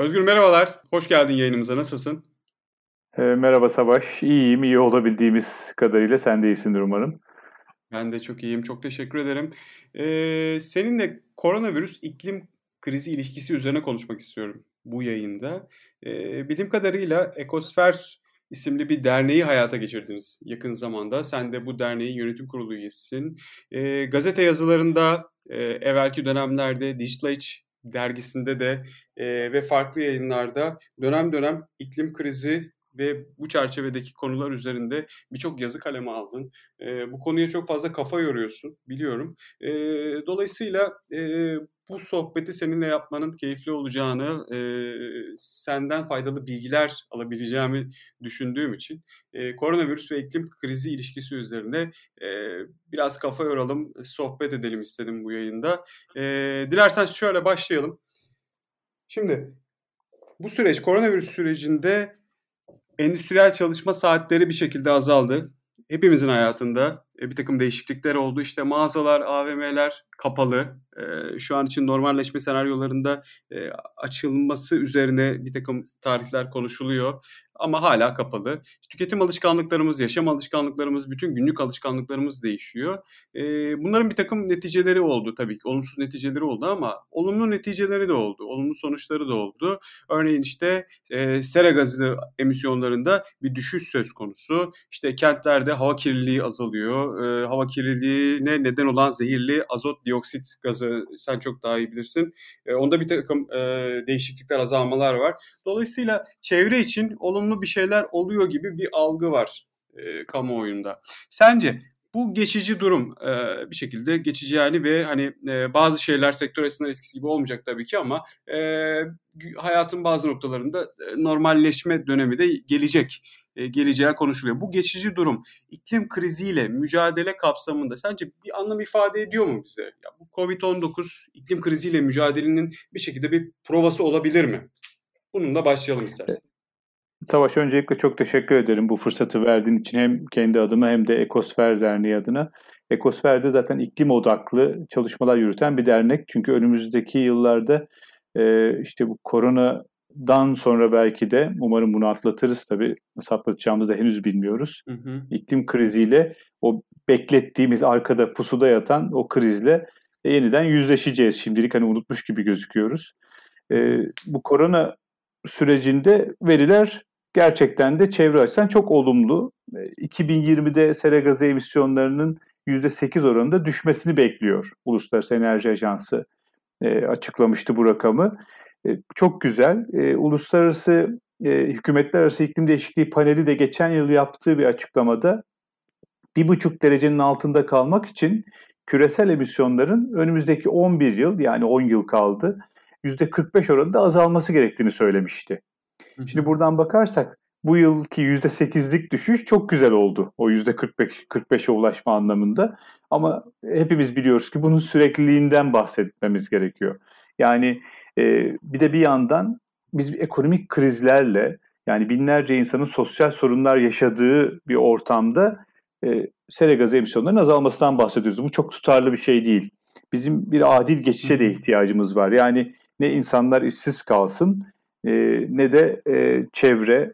Özgür merhabalar. Hoş geldin yayınımıza. Nasılsın? E, merhaba Savaş. İyiyim. İyi olabildiğimiz kadarıyla. Sen de iyisindir umarım. Ben de çok iyiyim. Çok teşekkür ederim. Ee, seninle koronavirüs iklim krizi ilişkisi üzerine konuşmak istiyorum bu yayında. Ee, bildiğim kadarıyla Ekosfer isimli bir derneği hayata geçirdiniz yakın zamanda. Sen de bu derneğin yönetim kurulu üyesisin. Ee, gazete yazılarında e, evvelki dönemlerde Digital Age dergisinde de e, ve farklı yayınlarda dönem dönem iklim krizi ve bu çerçevedeki konular üzerinde birçok yazı kaleme aldın. E, bu konuya çok fazla kafa yoruyorsun biliyorum. E, dolayısıyla e, bu sohbeti seninle yapmanın keyifli olacağını, e, senden faydalı bilgiler alabileceğimi düşündüğüm için e, koronavirüs ve iklim krizi ilişkisi üzerine e, biraz kafa yoralım, sohbet edelim istedim bu yayında. E, dilersen şöyle başlayalım. Şimdi bu süreç, koronavirüs sürecinde endüstriyel çalışma saatleri bir şekilde azaldı. Hepimizin hayatında bir takım değişiklikler oldu. İşte mağazalar, AVM'ler kapalı. E, şu an için normalleşme senaryolarında e, açılması üzerine bir takım tarihler konuşuluyor ama hala kapalı. Tüketim alışkanlıklarımız, yaşam alışkanlıklarımız, bütün günlük alışkanlıklarımız değişiyor. E, bunların bir takım neticeleri oldu tabii ki. Olumsuz neticeleri oldu ama olumlu neticeleri de oldu. Olumlu sonuçları da oldu. Örneğin işte e, sera gazı emisyonlarında bir düşüş söz konusu. İşte kentlerde hava kirliliği azalıyor. E, hava kirliliğine neden olan zehirli azot dioksit gazı sen çok daha iyi bilirsin. E, onda bir takım e, değişiklikler, azalmalar var. Dolayısıyla çevre için olumlu bir şeyler oluyor gibi bir algı var e, kamuoyunda. Sence bu geçici durum e, bir şekilde geçici yani ve hani e, bazı şeyler sektör açısından eskisi gibi olmayacak tabii ki ama e, hayatın bazı noktalarında e, normalleşme dönemi de gelecek geleceği konuşuluyor. Bu geçici durum iklim kriziyle mücadele kapsamında sence bir anlam ifade ediyor mu bize? Ya bu Covid-19 iklim kriziyle mücadelenin bir şekilde bir provası olabilir mi? Bununla başlayalım istersen. Savaş öncelikle çok teşekkür ederim bu fırsatı verdiğin için hem kendi adıma hem de Ekosfer Derneği adına. Ekosfer'de zaten iklim odaklı çalışmalar yürüten bir dernek. Çünkü önümüzdeki yıllarda e, işte bu koronadan sonra belki de umarım bunu atlatırız tabii. Nasıl atlatacağımızı da henüz bilmiyoruz. Hı hı. İklim kriziyle o beklettiğimiz arkada pusuda yatan o krizle yeniden yüzleşeceğiz. Şimdilik hani unutmuş gibi gözüküyoruz. E, bu korona sürecinde veriler gerçekten de çevre açısından çok olumlu. 2020'de e, sera gazı emisyonlarının %8 oranında düşmesini bekliyor Uluslararası Enerji Ajansı e, açıklamıştı bu rakamı. E, çok güzel. E, Uluslararası e, Hükümetler Arası İklim Değişikliği Paneli de geçen yıl yaptığı bir açıklamada bir buçuk derecenin altında kalmak için küresel emisyonların önümüzdeki 11 yıl yani 10 yıl kaldı %45 oranında azalması gerektiğini söylemişti. Şimdi buradan bakarsak bu yılki %8'lik düşüş çok güzel oldu. O %45 45'e ulaşma anlamında. Ama hepimiz biliyoruz ki bunun sürekliliğinden bahsetmemiz gerekiyor. Yani e, bir de bir yandan biz ekonomik krizlerle yani binlerce insanın sosyal sorunlar yaşadığı bir ortamda e, sera gazı emisyonlarının azalmasından bahsediyoruz. Bu çok tutarlı bir şey değil. Bizim bir adil geçişe de ihtiyacımız var. Yani ne insanlar işsiz kalsın e, ne de e, çevre,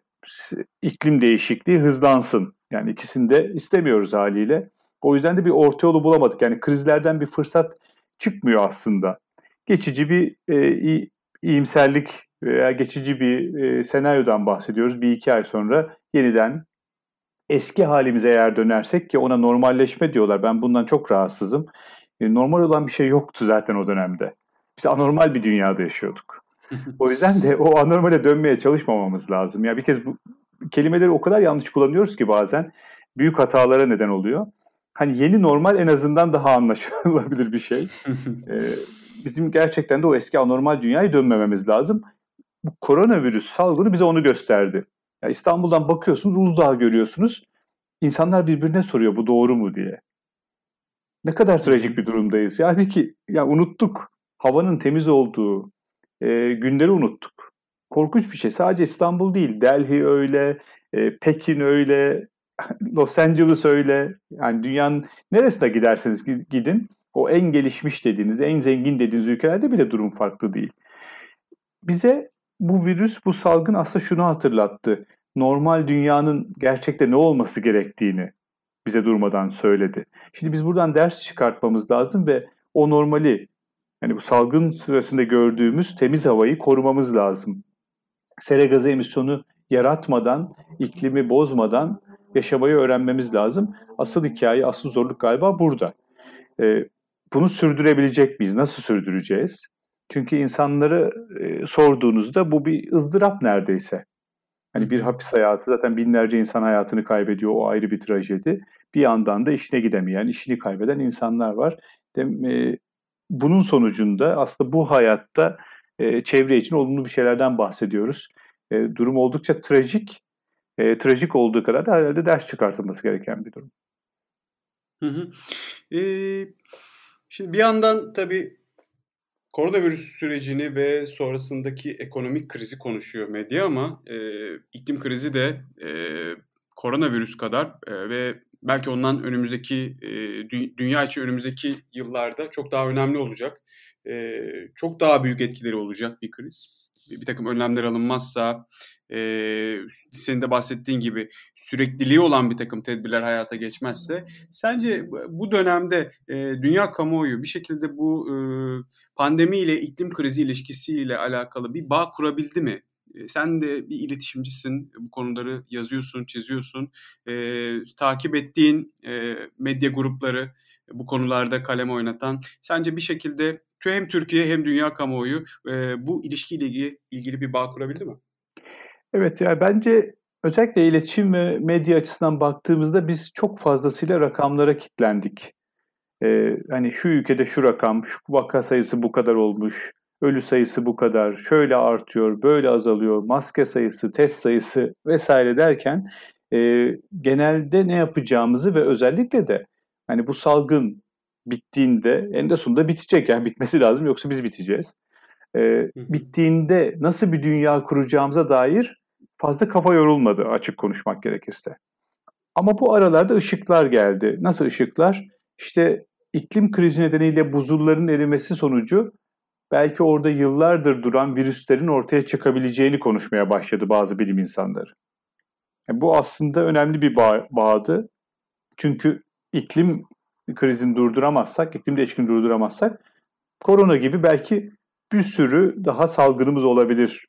iklim değişikliği hızlansın. Yani ikisini de istemiyoruz haliyle. O yüzden de bir orta yolu bulamadık. Yani krizlerden bir fırsat çıkmıyor aslında. Geçici bir e, iyimserlik veya geçici bir e, senaryodan bahsediyoruz. Bir iki ay sonra yeniden eski halimize eğer dönersek ki ona normalleşme diyorlar. Ben bundan çok rahatsızım. E, normal olan bir şey yoktu zaten o dönemde. Biz anormal bir dünyada yaşıyorduk. o yüzden de o anormale dönmeye çalışmamamız lazım. Ya yani bir kez bu kelimeleri o kadar yanlış kullanıyoruz ki bazen büyük hatalara neden oluyor. Hani yeni normal en azından daha anlaşılabilir bir şey. ee, bizim gerçekten de o eski anormal dünyaya dönmememiz lazım. Bu koronavirüs salgını bize onu gösterdi. Yani İstanbul'dan bakıyorsunuz, Uludağ'ı görüyorsunuz. İnsanlar birbirine soruyor bu doğru mu diye. Ne kadar trajik bir durumdayız. Yani ki ya unuttuk havanın temiz olduğu e, günleri unuttuk. Korkunç bir şey. Sadece İstanbul değil, Delhi öyle, e, Pekin öyle, Los Angeles öyle. Yani dünyanın neresine giderseniz gidin, o en gelişmiş dediğiniz, en zengin dediğiniz ülkelerde bile durum farklı değil. Bize bu virüs, bu salgın aslında şunu hatırlattı. Normal dünyanın gerçekte ne olması gerektiğini bize durmadan söyledi. Şimdi biz buradan ders çıkartmamız lazım ve o normali, yani bu salgın sırasında gördüğümüz temiz havayı korumamız lazım. Sera gazı emisyonu yaratmadan, iklimi bozmadan yaşamayı öğrenmemiz lazım. Asıl hikaye, asıl zorluk galiba burada. Ee, bunu sürdürebilecek miyiz? Nasıl sürdüreceğiz? Çünkü insanları e, sorduğunuzda bu bir ızdırap neredeyse. Hani bir hapis hayatı zaten binlerce insan hayatını kaybediyor. O ayrı bir trajedi. Bir yandan da işine gidemeyen, işini kaybeden insanlar var. De, e, bunun sonucunda aslında bu hayatta e, çevre için olumlu bir şeylerden bahsediyoruz. E, durum oldukça trajik. E, trajik olduğu kadar da herhalde ders çıkartılması gereken bir durum. Hı hı. Ee, şimdi bir yandan tabii koronavirüs sürecini ve sonrasındaki ekonomik krizi konuşuyor medya ama e, iklim krizi de e, koronavirüs kadar e, ve belki ondan önümüzdeki e, dünya için önümüzdeki yıllarda çok daha önemli olacak. E, çok daha büyük etkileri olacak bir kriz. Bir, takım önlemler alınmazsa e, senin de bahsettiğin gibi sürekliliği olan bir takım tedbirler hayata geçmezse sence bu dönemde e, dünya kamuoyu bir şekilde bu e, pandemiyle iklim krizi ilişkisiyle alakalı bir bağ kurabildi mi? Sen de bir iletişimcisin, bu konuları yazıyorsun, çiziyorsun. E, takip ettiğin e, medya grupları bu konularda kalem oynatan. Sence bir şekilde hem Türkiye hem dünya kamuoyu bu ilişkiyle ilgili, ilgili bir bağ kurabildi mi? Evet yani bence özellikle iletişim ve medya açısından baktığımızda biz çok fazlasıyla rakamlara kilitlendik. Ee, hani şu ülkede şu rakam, şu vaka sayısı bu kadar olmuş, ölü sayısı bu kadar, şöyle artıyor, böyle azalıyor, maske sayısı, test sayısı vesaire derken e, genelde ne yapacağımızı ve özellikle de hani bu salgın bittiğinde en de sonunda bitecek yani bitmesi lazım yoksa biz biteceğiz. E, bittiğinde nasıl bir dünya kuracağımıza dair fazla kafa yorulmadı açık konuşmak gerekirse. Ama bu aralarda ışıklar geldi. Nasıl ışıklar? İşte iklim krizi nedeniyle buzulların erimesi sonucu belki orada yıllardır duran virüslerin ortaya çıkabileceğini konuşmaya başladı bazı bilim insanları. Yani bu aslında önemli bir bağ, bağdı. Çünkü iklim krizini durduramazsak, iklim değişikliğini durduramazsak korona gibi belki bir sürü daha salgınımız olabilir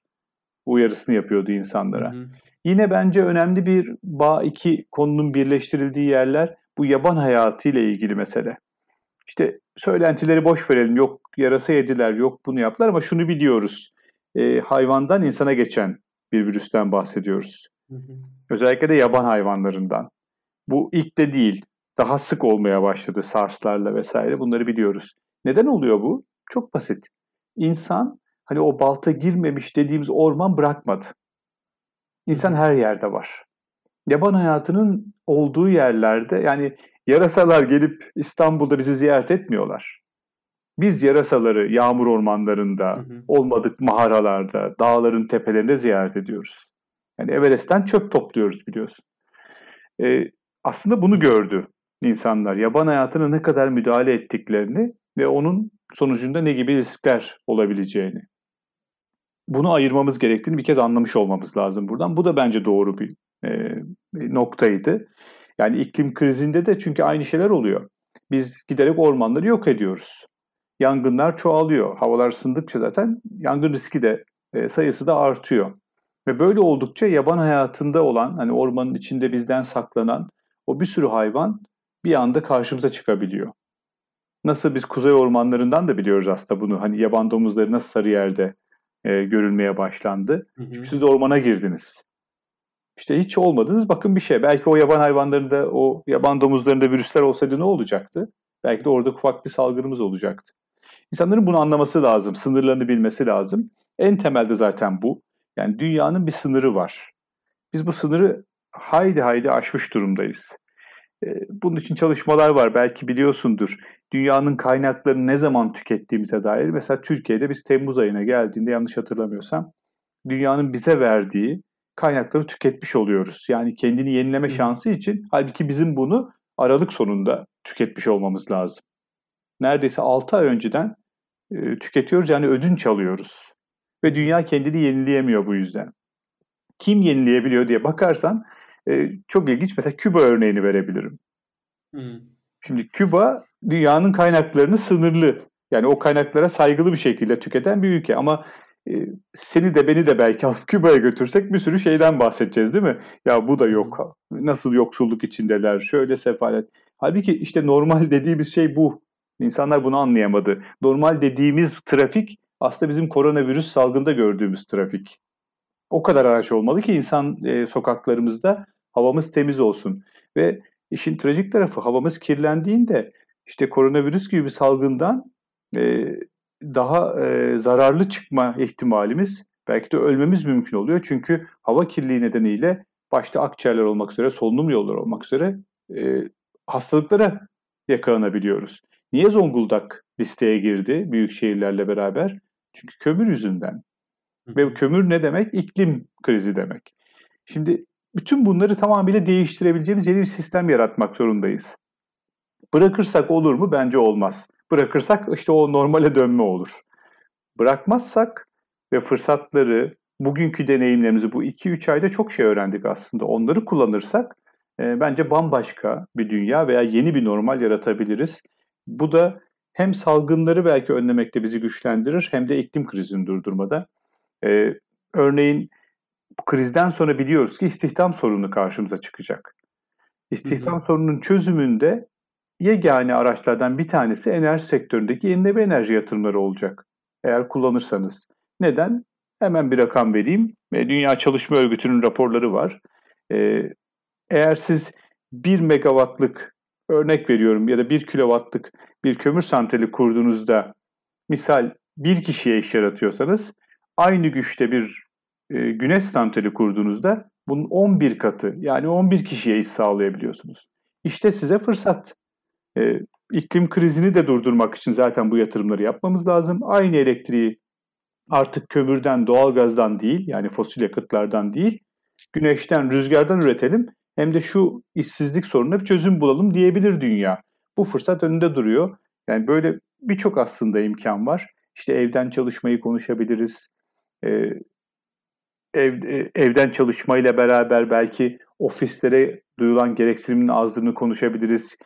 uyarısını yapıyordu insanlara. Hı hı. Yine bence önemli bir bağ iki konunun birleştirildiği yerler bu yaban hayatı ile ilgili mesele. İşte söylentileri boş verelim. Yok yarasa yediler, yok bunu yaptılar ama şunu biliyoruz. E, hayvandan insana geçen bir virüsten bahsediyoruz. Hı hı. Özellikle de yaban hayvanlarından. Bu ilk de değil. Daha sık olmaya başladı SARS'larla vesaire. Bunları biliyoruz. Neden oluyor bu? Çok basit. İnsan hani o balta girmemiş dediğimiz orman bırakmadı. İnsan her yerde var. Yaban hayatının olduğu yerlerde yani yarasalar gelip İstanbul'da bizi ziyaret etmiyorlar. Biz yarasaları yağmur ormanlarında, hı hı. olmadık mağaralarda, dağların tepelerinde ziyaret ediyoruz. Yani Everest'ten çöp topluyoruz biliyorsun. Ee, aslında bunu gördü insanlar. Yaban hayatına ne kadar müdahale ettiklerini ve onun sonucunda ne gibi riskler olabileceğini bunu ayırmamız gerektiğini bir kez anlamış olmamız lazım buradan. Bu da bence doğru bir, e, noktaydı. Yani iklim krizinde de çünkü aynı şeyler oluyor. Biz giderek ormanları yok ediyoruz. Yangınlar çoğalıyor. Havalar ısındıkça zaten yangın riski de e, sayısı da artıyor. Ve böyle oldukça yaban hayatında olan, hani ormanın içinde bizden saklanan o bir sürü hayvan bir anda karşımıza çıkabiliyor. Nasıl biz kuzey ormanlarından da biliyoruz aslında bunu. Hani yaban domuzları nasıl sarı yerde e, görülmeye başlandı. Hı hı. Çünkü siz ormana girdiniz. İşte hiç olmadınız. Bakın bir şey. Belki o yaban hayvanlarında, o yaban domuzlarında virüsler olsaydı ne olacaktı? Belki de orada ufak bir salgınımız olacaktı. İnsanların bunu anlaması lazım. Sınırlarını bilmesi lazım. En temelde zaten bu. Yani dünyanın bir sınırı var. Biz bu sınırı haydi haydi aşmış durumdayız. Bunun için çalışmalar var. Belki biliyorsundur dünyanın kaynaklarını ne zaman tükettiğimize dair. Mesela Türkiye'de biz Temmuz ayına geldiğinde yanlış hatırlamıyorsam dünyanın bize verdiği kaynakları tüketmiş oluyoruz. Yani kendini yenileme şansı için halbuki bizim bunu Aralık sonunda tüketmiş olmamız lazım. Neredeyse 6 ay önceden e, tüketiyoruz yani ödünç alıyoruz. Ve dünya kendini yenileyemiyor bu yüzden. Kim yenileyebiliyor diye bakarsan e, çok ilginç. Mesela Küba örneğini verebilirim. Hı. Şimdi Küba dünyanın kaynaklarını sınırlı yani o kaynaklara saygılı bir şekilde tüketen bir ülke ama e, seni de beni de belki alıp Küba'ya götürsek bir sürü şeyden bahsedeceğiz değil mi? Ya bu da yok. Nasıl yoksulluk içindeler, şöyle sefalet. Halbuki işte normal dediğimiz şey bu. İnsanlar bunu anlayamadı. Normal dediğimiz trafik aslında bizim koronavirüs salgında gördüğümüz trafik. O kadar araç olmalı ki insan e, sokaklarımızda havamız temiz olsun. Ve işin trajik tarafı havamız kirlendiğinde işte koronavirüs gibi bir salgından e, daha e, zararlı çıkma ihtimalimiz belki de ölmemiz mümkün oluyor. Çünkü hava kirliliği nedeniyle başta akciğerler olmak üzere, solunum yolları olmak üzere e, hastalıklara yakalanabiliyoruz. Niye Zonguldak listeye girdi büyük şehirlerle beraber? Çünkü kömür yüzünden. Ve kömür ne demek? İklim krizi demek. Şimdi bütün bunları tamamıyla değiştirebileceğimiz yeni bir sistem yaratmak zorundayız. Bırakırsak olur mu? Bence olmaz. Bırakırsak işte o normale dönme olur. Bırakmazsak ve fırsatları, bugünkü deneyimlerimizi bu 2-3 ayda çok şey öğrendik aslında. Onları kullanırsak e, bence bambaşka bir dünya veya yeni bir normal yaratabiliriz. Bu da hem salgınları belki önlemekte bizi güçlendirir hem de iklim krizini durdurmada. E, örneğin bu krizden sonra biliyoruz ki istihdam sorunu karşımıza çıkacak. İstihdam hı hı. sorununun çözümünde yegane araçlardan bir tanesi enerji sektöründeki yenilenebilir enerji yatırımları olacak. Eğer kullanırsanız. Neden? Hemen bir rakam vereyim. Dünya Çalışma Örgütü'nün raporları var. Ee, eğer siz 1 megawattlık örnek veriyorum ya da 1 kilowattlık bir kömür santrali kurduğunuzda misal bir kişiye iş yaratıyorsanız aynı güçte bir e, güneş santrali kurduğunuzda bunun 11 katı yani 11 kişiye iş sağlayabiliyorsunuz. İşte size fırsat. E, iklim krizini de durdurmak için zaten bu yatırımları yapmamız lazım. Aynı elektriği artık kömürden, doğalgazdan değil yani fosil yakıtlardan değil, güneşten, rüzgardan üretelim. Hem de şu işsizlik sorununa bir çözüm bulalım diyebilir dünya. Bu fırsat önünde duruyor. Yani böyle birçok aslında imkan var. İşte evden çalışmayı konuşabiliriz. Ee, ev, e, evden çalışmayla beraber belki ofislere duyulan gereksinimin azlığını konuşabiliriz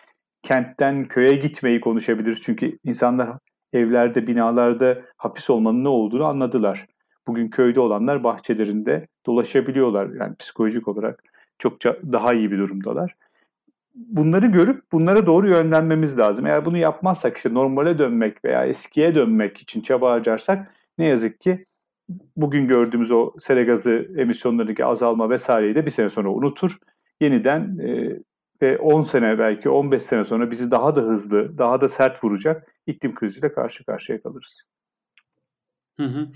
kentten köye gitmeyi konuşabiliriz. Çünkü insanlar evlerde, binalarda hapis olmanın ne olduğunu anladılar. Bugün köyde olanlar bahçelerinde dolaşabiliyorlar. Yani psikolojik olarak çokça daha iyi bir durumdalar. Bunları görüp bunlara doğru yönlenmemiz lazım. Eğer bunu yapmazsak işte normale dönmek veya eskiye dönmek için çaba harcarsak ne yazık ki bugün gördüğümüz o sera gazı emisyonlarındaki azalma vesaireyi de bir sene sonra unutur. Yeniden e, ve 10 sene belki 15 sene sonra bizi daha da hızlı, daha da sert vuracak iklim kriziyle karşı karşıya kalırız. Hı hı.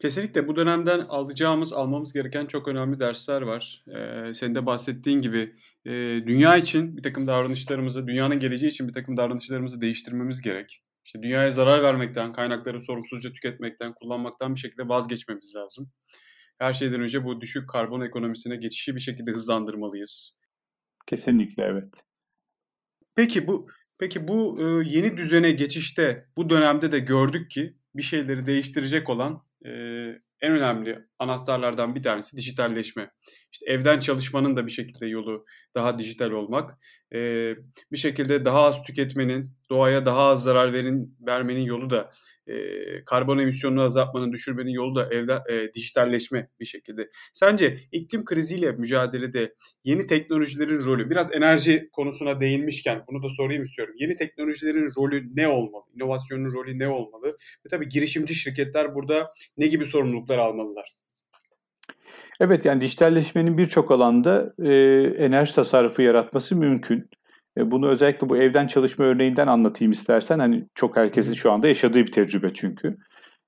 Kesinlikle bu dönemden alacağımız, almamız gereken çok önemli dersler var. Ee, senin de bahsettiğin gibi e, dünya için bir takım davranışlarımızı, dünyanın geleceği için bir takım davranışlarımızı değiştirmemiz gerek. İşte dünyaya zarar vermekten, kaynakları sorumsuzca tüketmekten, kullanmaktan bir şekilde vazgeçmemiz lazım. Her şeyden önce bu düşük karbon ekonomisine geçişi bir şekilde hızlandırmalıyız. Kesinlikle evet. Peki bu peki bu e, yeni düzene geçişte bu dönemde de gördük ki bir şeyleri değiştirecek olan e, en önemli anahtarlardan bir tanesi dijitalleşme. İşte evden çalışmanın da bir şekilde yolu daha dijital olmak. E, bir şekilde daha az tüketmenin, doğaya daha az zarar verin, vermenin yolu da e, karbon emisyonunu azaltmanın, düşürmenin yolu da evde e, dijitalleşme bir şekilde. Sence iklim kriziyle mücadelede yeni teknolojilerin rolü, biraz enerji konusuna değinmişken bunu da sorayım istiyorum. Yeni teknolojilerin rolü ne olmalı? İnovasyonun rolü ne olmalı? Ve tabii girişimci şirketler burada ne gibi sorumluluklar almalılar? Evet yani dijitalleşmenin birçok alanda e, enerji tasarrufu yaratması mümkün. E, bunu özellikle bu evden çalışma örneğinden anlatayım istersen. Hani çok herkesin şu anda yaşadığı bir tecrübe çünkü.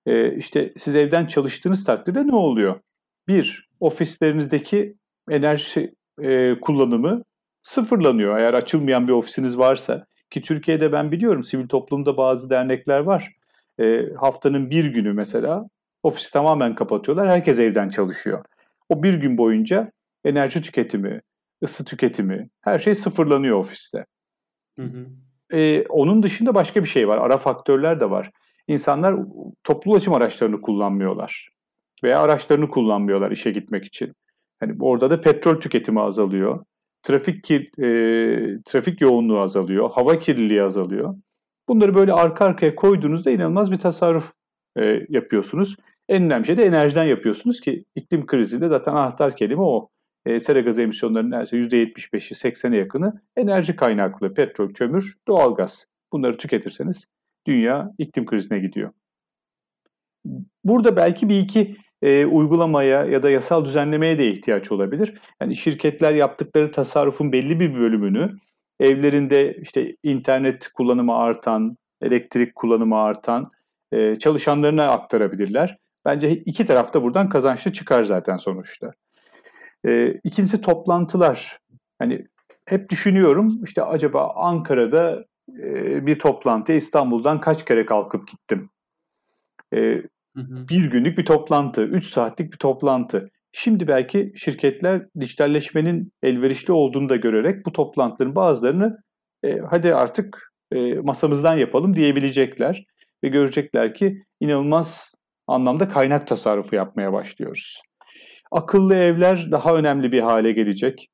E, işte siz evden çalıştığınız takdirde ne oluyor? Bir, ofislerinizdeki enerji e, kullanımı sıfırlanıyor. Eğer açılmayan bir ofisiniz varsa ki Türkiye'de ben biliyorum sivil toplumda bazı dernekler var. E, haftanın bir günü mesela ofisi tamamen kapatıyorlar. Herkes evden çalışıyor. O bir gün boyunca enerji tüketimi, ısı tüketimi, her şey sıfırlanıyor ofiste. Hı hı. Ee, onun dışında başka bir şey var. Ara faktörler de var. İnsanlar toplu ulaşım araçlarını kullanmıyorlar. veya araçlarını kullanmıyorlar işe gitmek için. Hani orada da petrol tüketimi azalıyor. Trafik e, trafik yoğunluğu azalıyor, hava kirliliği azalıyor. Bunları böyle arka arkaya koyduğunuzda inanılmaz bir tasarruf e, yapıyorsunuz. En önemli şey de enerjiden yapıyorsunuz ki iklim krizinde zaten anahtar kelime o. E, sera gazı emisyonlarının neredeyse %75'i 80'e yakını enerji kaynaklı petrol, kömür, doğalgaz. Bunları tüketirseniz dünya iklim krizine gidiyor. Burada belki bir iki e, uygulamaya ya da yasal düzenlemeye de ihtiyaç olabilir. Yani şirketler yaptıkları tasarrufun belli bir bölümünü evlerinde işte internet kullanımı artan, elektrik kullanımı artan e, çalışanlarına aktarabilirler. Bence iki taraf da buradan kazançlı çıkar zaten sonuçta. E, ikincisi toplantılar. Hani hep düşünüyorum işte acaba Ankara'da e, bir toplantıya İstanbul'dan kaç kere kalkıp gittim? E, bir günlük bir toplantı, üç saatlik bir toplantı. Şimdi belki şirketler dijitalleşmenin elverişli olduğunu da görerek bu toplantıların bazılarını e, hadi artık e, masamızdan yapalım diyebilecekler ve görecekler ki inanılmaz anlamda kaynak tasarrufu yapmaya başlıyoruz. Akıllı evler daha önemli bir hale gelecek.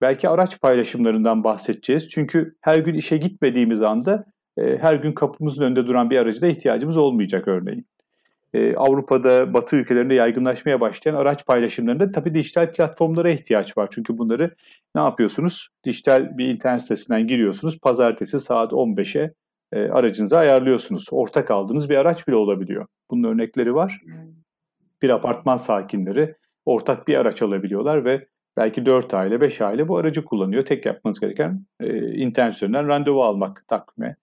Belki araç paylaşımlarından bahsedeceğiz. Çünkü her gün işe gitmediğimiz anda e, her gün kapımızın önünde duran bir aracı da ihtiyacımız olmayacak örneğin e, Avrupa'da, Batı ülkelerinde yaygınlaşmaya başlayan araç paylaşımlarında tabii dijital platformlara ihtiyaç var. Çünkü bunları ne yapıyorsunuz? Dijital bir internet sitesinden giriyorsunuz. Pazartesi saat 15'e e, aracınızı ayarlıyorsunuz. Ortak aldığınız bir araç bile olabiliyor. Bunun örnekleri var. Bir apartman sakinleri ortak bir araç alabiliyorlar ve belki 4 aile, 5 aile bu aracı kullanıyor. Tek yapmanız gereken e, internet üzerinden randevu almak, takvime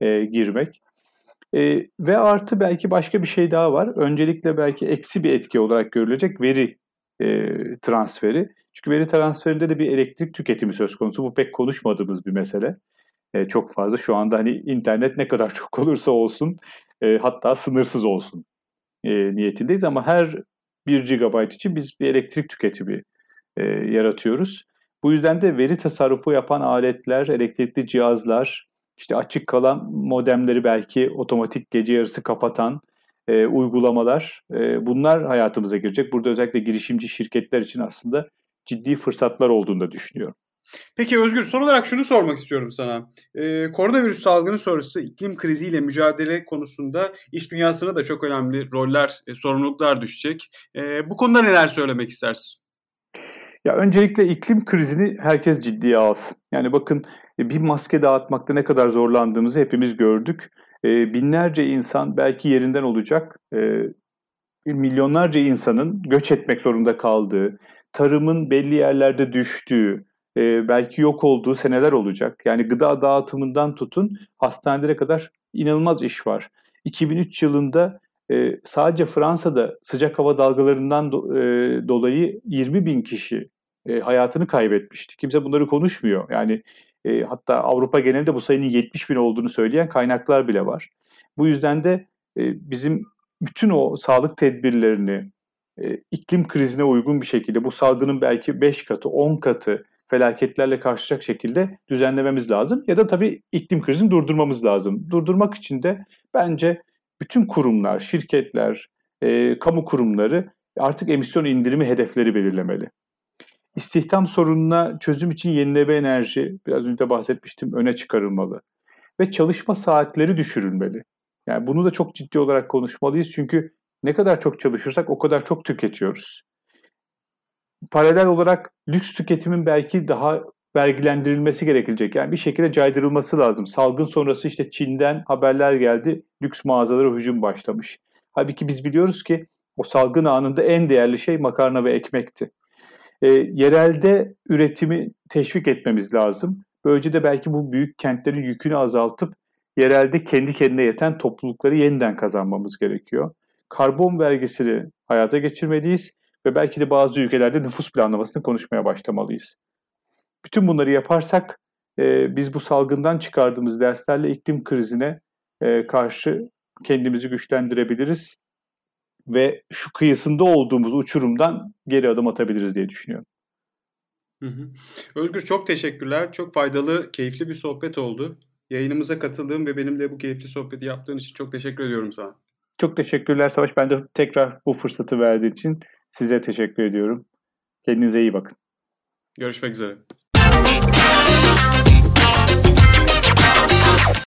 e, girmek. E, ve artı belki başka bir şey daha var. Öncelikle belki eksi bir etki olarak görülecek veri e, transferi. Çünkü veri transferinde de bir elektrik tüketimi söz konusu. Bu pek konuşmadığımız bir mesele. E, çok fazla şu anda hani internet ne kadar çok olursa olsun e, hatta sınırsız olsun e, niyetindeyiz. Ama her 1 GB için biz bir elektrik tüketimi e, yaratıyoruz. Bu yüzden de veri tasarrufu yapan aletler, elektrikli cihazlar, işte açık kalan modemleri belki otomatik gece yarısı kapatan e, uygulamalar e, bunlar hayatımıza girecek. Burada özellikle girişimci şirketler için aslında ciddi fırsatlar olduğunu da düşünüyorum. Peki Özgür son olarak şunu sormak istiyorum sana. Ee, koronavirüs salgını sonrası iklim kriziyle mücadele konusunda iş dünyasına da çok önemli roller, e, sorumluluklar düşecek. E, bu konuda neler söylemek istersin? Ya öncelikle iklim krizini herkes ciddiye alsın. Yani bakın e, bir maske dağıtmakta ne kadar zorlandığımızı hepimiz gördük. E, binlerce insan belki yerinden olacak, e, milyonlarca insanın göç etmek zorunda kaldığı, tarımın belli yerlerde düştüğü, belki yok olduğu seneler olacak. Yani gıda dağıtımından tutun hastanelere kadar inanılmaz iş var. 2003 yılında sadece Fransa'da sıcak hava dalgalarından dolayı 20 bin kişi hayatını kaybetmişti. Kimse bunları konuşmuyor. Yani e, hatta Avrupa genelinde bu sayının 70 bin olduğunu söyleyen kaynaklar bile var. Bu yüzden de e, bizim bütün o sağlık tedbirlerini e, iklim krizine uygun bir şekilde bu salgının belki 5 katı, 10 katı felaketlerle karşılayacak şekilde düzenlememiz lazım. Ya da tabii iklim krizini durdurmamız lazım. Durdurmak için de bence bütün kurumlar, şirketler, e, kamu kurumları artık emisyon indirimi hedefleri belirlemeli. İstihdam sorununa çözüm için yenileme enerji, biraz önce bahsetmiştim, öne çıkarılmalı. Ve çalışma saatleri düşürülmeli. Yani bunu da çok ciddi olarak konuşmalıyız çünkü ne kadar çok çalışırsak o kadar çok tüketiyoruz. Paralel olarak lüks tüketimin belki daha vergilendirilmesi gerekecek. Yani bir şekilde caydırılması lazım. Salgın sonrası işte Çin'den haberler geldi. Lüks mağazalara hücum başlamış. Halbuki biz biliyoruz ki o salgın anında en değerli şey makarna ve ekmekti. E, yerelde üretimi teşvik etmemiz lazım. Böylece de belki bu büyük kentlerin yükünü azaltıp yerelde kendi kendine yeten toplulukları yeniden kazanmamız gerekiyor. Karbon vergisini hayata geçirmeliyiz ve belki de bazı ülkelerde nüfus planlamasını konuşmaya başlamalıyız. Bütün bunları yaparsak e, biz bu salgından çıkardığımız derslerle iklim krizine e, karşı kendimizi güçlendirebiliriz ve şu kıyısında olduğumuz uçurumdan geri adım atabiliriz diye düşünüyorum. Hı hı. Özgür çok teşekkürler. Çok faydalı, keyifli bir sohbet oldu. Yayınımıza katıldığın ve benimle bu keyifli sohbeti yaptığın için çok teşekkür ediyorum sana. Çok teşekkürler Savaş. Ben de tekrar bu fırsatı verdiğin için size teşekkür ediyorum. Kendinize iyi bakın. Görüşmek üzere.